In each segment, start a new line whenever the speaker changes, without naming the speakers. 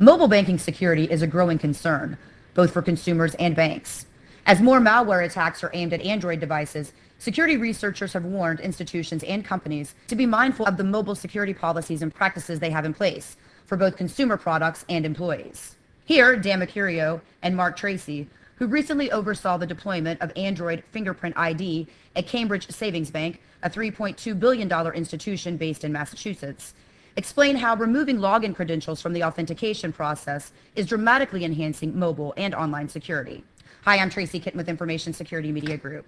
Mobile banking security is a growing concern, both for consumers and banks. As more malware attacks are aimed at Android devices, security researchers have warned institutions and companies to be mindful of the mobile security policies and practices they have in place for both consumer products and employees. Here, Dan Mercurio and Mark Tracy, who recently oversaw the deployment of Android fingerprint ID at Cambridge Savings Bank, a $3.2 billion institution based in Massachusetts, explain how removing login credentials from the authentication process is dramatically enhancing mobile and online security. Hi, I'm Tracy Kitten with Information Security Media Group.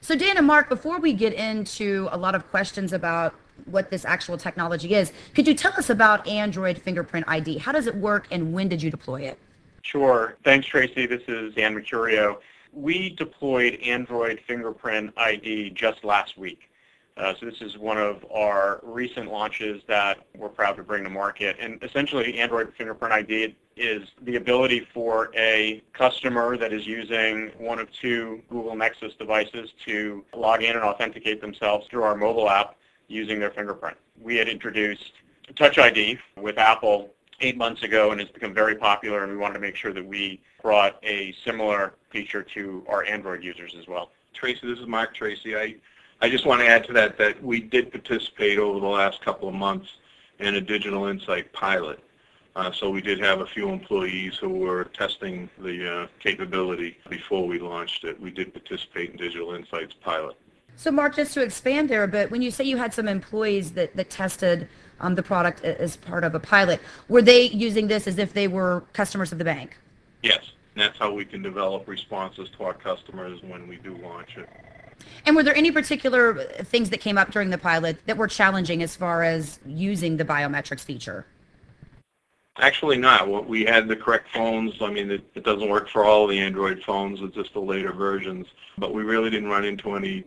So Dan and Mark, before we get into a lot of questions about what this actual technology is, could you tell us about Android Fingerprint ID? How does it work and when did you deploy it?
Sure. Thanks, Tracy. This is Dan Mercurio. We deployed Android Fingerprint ID just last week. Uh, so this is one of our recent launches that we're proud to bring to market. And essentially, Android Fingerprint ID is the ability for a customer that is using one of two Google Nexus devices to log in and authenticate themselves through our mobile app using their fingerprint. We had introduced Touch ID with Apple eight months ago and it's become very popular and we wanted to make sure that we brought a similar feature to our Android users as well.
Tracy, this is Mark Tracy. I I just want to add to that that we did participate over the last couple of months in a digital insight pilot. Uh, so we did have a few employees who were testing the uh, capability before we launched it. We did participate in Digital Insights pilot.
So Mark, just to expand there a bit, when you say you had some employees that, that tested um, the product as part of a pilot, were they using this as if they were customers of the bank?
Yes, and that's how we can develop responses to our customers when we do launch it.
And were there any particular things that came up during the pilot that were challenging as far as using the biometrics feature?
Actually not. we had the correct phones. I mean, it, it doesn't work for all the Android phones. It's just the later versions. But we really didn't run into any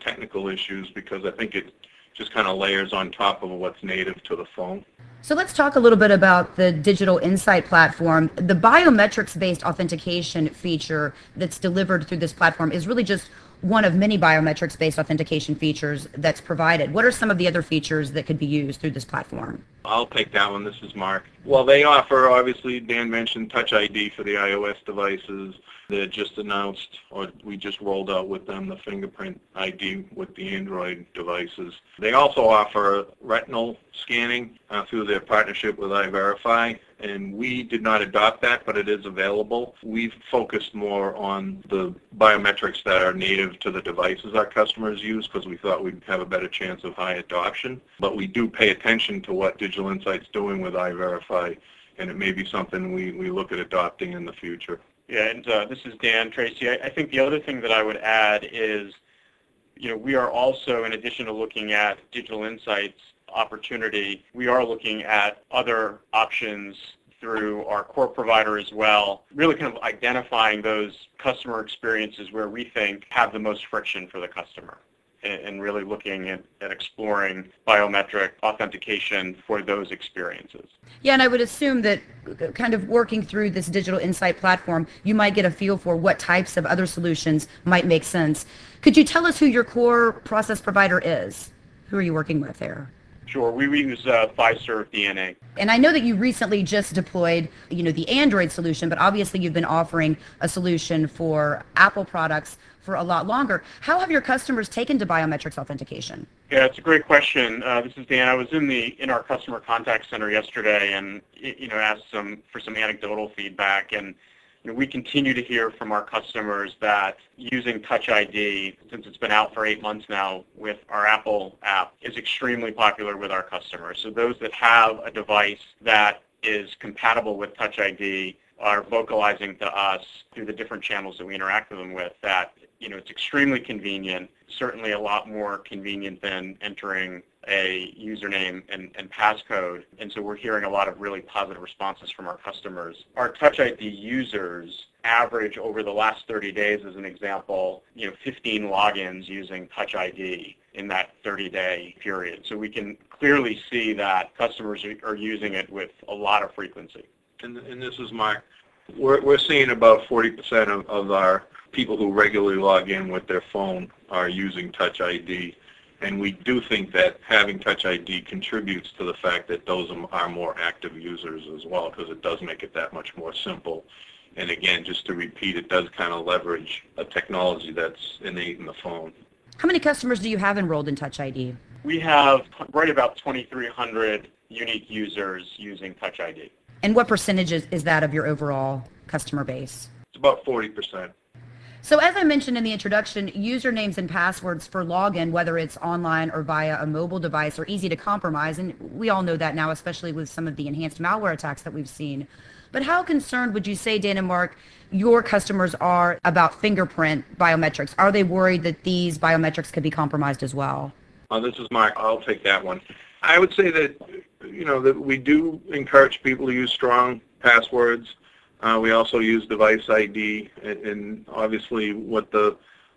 technical issues because I think it just kind of layers on top of what's native to the phone.
So let's talk a little bit about the Digital Insight platform. The biometrics-based authentication feature that's delivered through this platform is really just one of many biometrics-based authentication features that's provided. What are some of the other features that could be used through this platform?
I'll take that one. This is Mark. Well, they offer, obviously, Dan mentioned Touch ID for the iOS devices. They just announced, or we just rolled out with them, the fingerprint ID with the Android devices. They also offer retinal scanning uh, through their partnership with EyeVerify, and we did not adopt that, but it is available. We've focused more on the biometrics that are native to the devices our customers use because we thought we'd have a better chance of high adoption. But we do pay attention to what Digital Insight's doing with EyeVerify, and it may be something we, we look at adopting in the future.
Yeah, and uh, this is Dan Tracy. I, I, think the other thing that I would add is, you know, we are also, in addition to looking at digital insights opportunity, we are looking at other options through our core provider as well, really kind of identifying those customer experiences where we think have the most friction for the customer and really looking at, at, exploring biometric authentication for those experiences.
Yeah, and I would assume that kind of working through this digital insight platform, you might get a feel for what types of other solutions might make sense. Could you tell us who your core process provider is? Who are you working with there?
Sure. We use uh, Fiserv DNA.
And I know that you recently just deployed, you know, the Android solution, but obviously you've been offering a solution for Apple products for a lot longer. How have your customers taken to biometrics authentication?
Yeah, it's a great question. Uh, this is Dan. I was in the in our customer contact center yesterday, and you know asked some for some anecdotal feedback, and we continue to hear from our customers that using Touch ID, since it's been out for eight months now with our Apple app, is extremely popular with our customers. So those that have a device that is compatible with Touch ID are vocalizing to us through the different channels that we interact with them with that you know it's extremely convenient, certainly a lot more convenient than entering a username and, and passcode. And so we're hearing a lot of really positive responses from our customers. Our Touch ID users average over the last 30 days, as an example, you know, 15 logins using Touch ID in that 30-day period. So we can clearly see that customers are using it with a lot of frequency.
And, and this is Mark. We're, we're seeing about 40% of, of our people who regularly log in with their phone are using Touch ID And we do think that having Touch ID contributes to the fact that those are more active users as well because it does make it that much more simple. And again, just to repeat, it does kind of leverage a technology that's innate in the phone.
How many customers do you have enrolled in Touch ID?
We have right about 2,300 unique users using Touch ID.
And what percentage is, is that of your overall customer base?
It's about 40%.
So as I mentioned in the introduction, usernames and passwords for login, whether it's online or via a mobile device, are easy to compromise. And we all know that now, especially with some of the enhanced malware attacks that we've seen. But how concerned would you say, Dan and Mark, your customers are about fingerprint biometrics? Are they worried that these biometrics could be compromised as well?
Uh, this is Mark. I'll take that one. I would say that, you know, that we do encourage people to use strong passwords. Uh, we also use device ID, and, obviously what the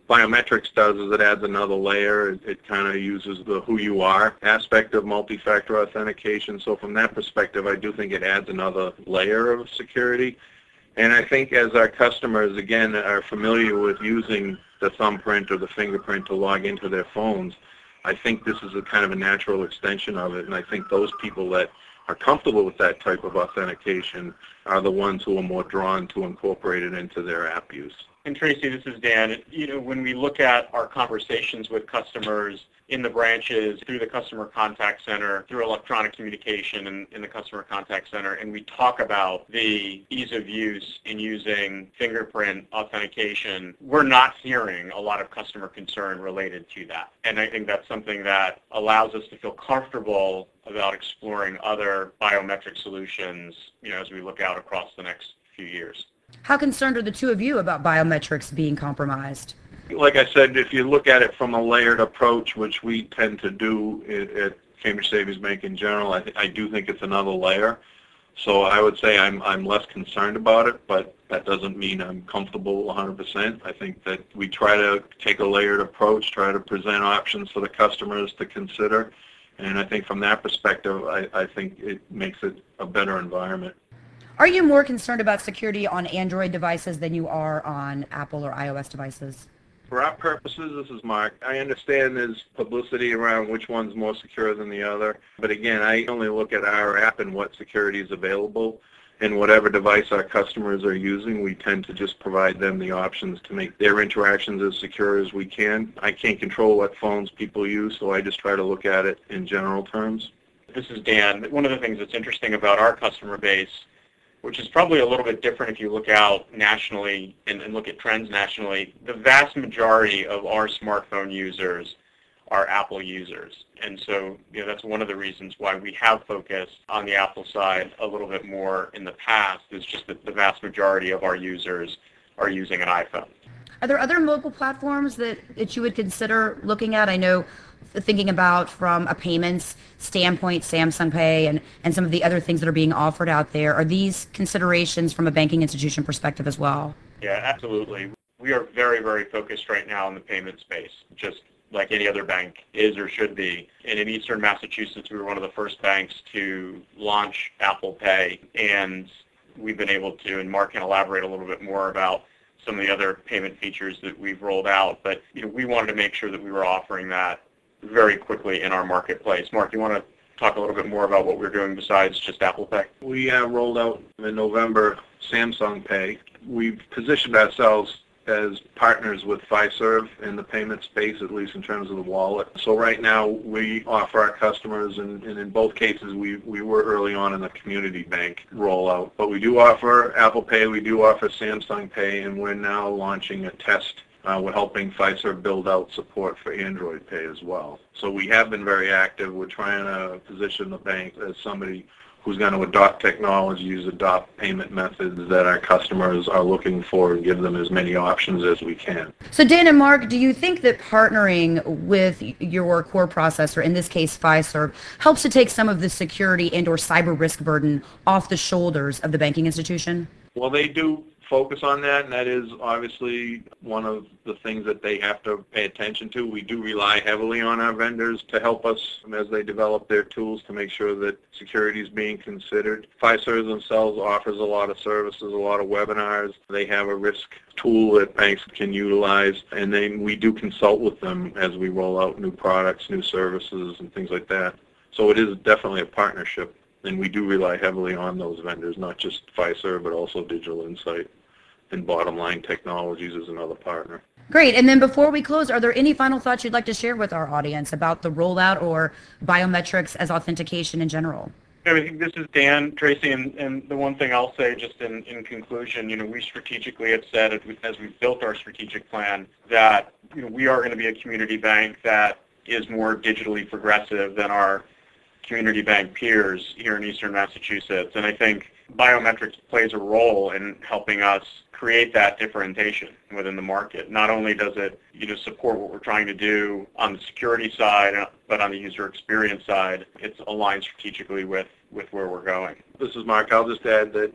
biometrics does is it adds another layer. It, it kind of uses the who you are aspect of multi-factor authentication. So from that perspective, I do think it adds another layer of security. And I think as our customers, again, are familiar with using the thumbprint or the fingerprint to log into their phones, I think this is a kind of a natural extension of it. And I think those people that are comfortable with that type of authentication are the ones who are more drawn to incorporate it into their app use.
And Tracy, this is Dan. You know, when we look at our conversations with customers in the branches, through the customer contact center, through electronic communication in, in the customer contact center, and we talk about the ease of use in using fingerprint authentication, we're not hearing a lot of customer concern related to that. And I think that's something that allows us to feel comfortable about exploring other biometric solutions, you know, as we look out across the next few years.
How concerned are the two of you about biometrics being compromised?
Like I said, if you look at it from a layered approach, which we tend to do at Cambridge Savings Bank in general, I, th- I do think it's another layer. So I would say I'm I'm less concerned about it, but that doesn't mean I'm comfortable 100%. I think that we try to take a layered approach, try to present options for the customers to consider, and I think from that perspective, I, I think it makes it a better environment.
Are you more concerned about security on Android devices than you are on Apple or iOS devices?
For our purposes, this is Mark. I understand there's publicity around which one's more secure than the other. But again, I only look at our app and what security is available. And whatever device our customers are using, we tend to just provide them the options to make their interactions as secure as we can. I can't control what phones people use, so I just try to look at it in general terms.
This is Dan. One of the things that's interesting about our customer base which is probably a little bit different if you look out nationally and, and, look at trends nationally. The vast majority of our smartphone users are Apple users. And so you know, that's one of the reasons why we have focused on the Apple side a little bit more in the past is just that the vast majority of our users are using an iPhone.
Are there other mobile platforms that, that you would consider looking at? I know thinking about from a payments standpoint, Samsung Pay and, and some of the other things that are being offered out there. Are these considerations from a banking institution perspective as well?
Yeah, absolutely. We are very, very focused right now in the payment space, just like any other bank is or should be. And in eastern Massachusetts, we were one of the first banks to launch Apple Pay, and we've been able to, and Mark can elaborate a little bit more about some of the other payment features that we've rolled out. But you know, we wanted to make sure that we were offering that very quickly in our marketplace. Mark, you want to talk a little bit more about what we're doing besides just Apple Pay?
We uh, rolled out in November Samsung Pay. We've positioned ourselves as partners with Fiserv in the payment space, at least in terms of the wallet. So right now we offer our customers, and, and, in both cases we, we were early on in the community bank rollout, but we do offer Apple Pay, we do offer Samsung Pay, and we're now launching a test uh, we're helping Fiserv build out support for Android Pay as well. So we have been very active. We're trying to position the bank as somebody who's going to adopt technologies, adopt payment methods that our customers are looking for and give them as many options as we can.
So Dan and Mark, do you think that partnering with your core processor, in this case Fiserv, helps to take some of the security and or cyber risk burden off the shoulders of the banking institution?
Well, they do focus on that, and that is obviously one of the things that they have to pay attention to. We do rely heavily on our vendors to help us as they develop their tools to make sure that security is being considered. Fiserv themselves offers a lot of services, a lot of webinars. They have a risk tool that banks can utilize, and then we do consult with them as we roll out new products, new services, and things like that. So it is definitely a partnership, and we do rely heavily on those vendors, not just Fiserv, but also Digital Insight. And Bottomline Technologies is another partner.
Great. And then before we close, are there any final thoughts you'd like to share with our audience about the rollout or biometrics as authentication in general?
I think this is Dan, Tracy, and, and the one thing I'll say just in, in conclusion, you know, we strategically have said as, we, as we've built our strategic plan that, you know, we are going to be a community bank that is more digitally progressive than our community bank peers here in eastern Massachusetts. And I think biometrics plays a role in helping us create that differentiation within the market. Not only does it you know, support what we're trying to do on the security side, uh, but on the user experience side, it's aligned strategically with, with where we're going.
This is Mark. I'll just add that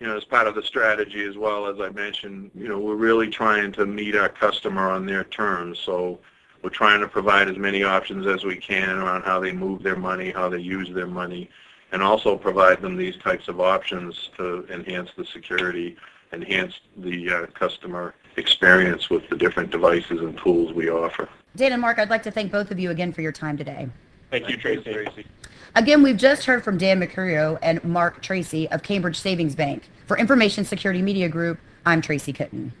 you know, as part of the strategy as well, as I mentioned, you know, we're really trying to meet our customer on their terms. So we're trying to provide as many options as we can around how they move their money, how they use their money, and also provide them these types of options to enhance the security, enhance the uh, customer experience with the different devices and tools we offer.
Dan and Mark, I'd like to thank both of you again for your time today.
Thank you, Tracy.
Again, we've just heard from Dan Mercurio and Mark Tracy of Cambridge Savings Bank. For Information Security Media Group, I'm Tracy Kitten.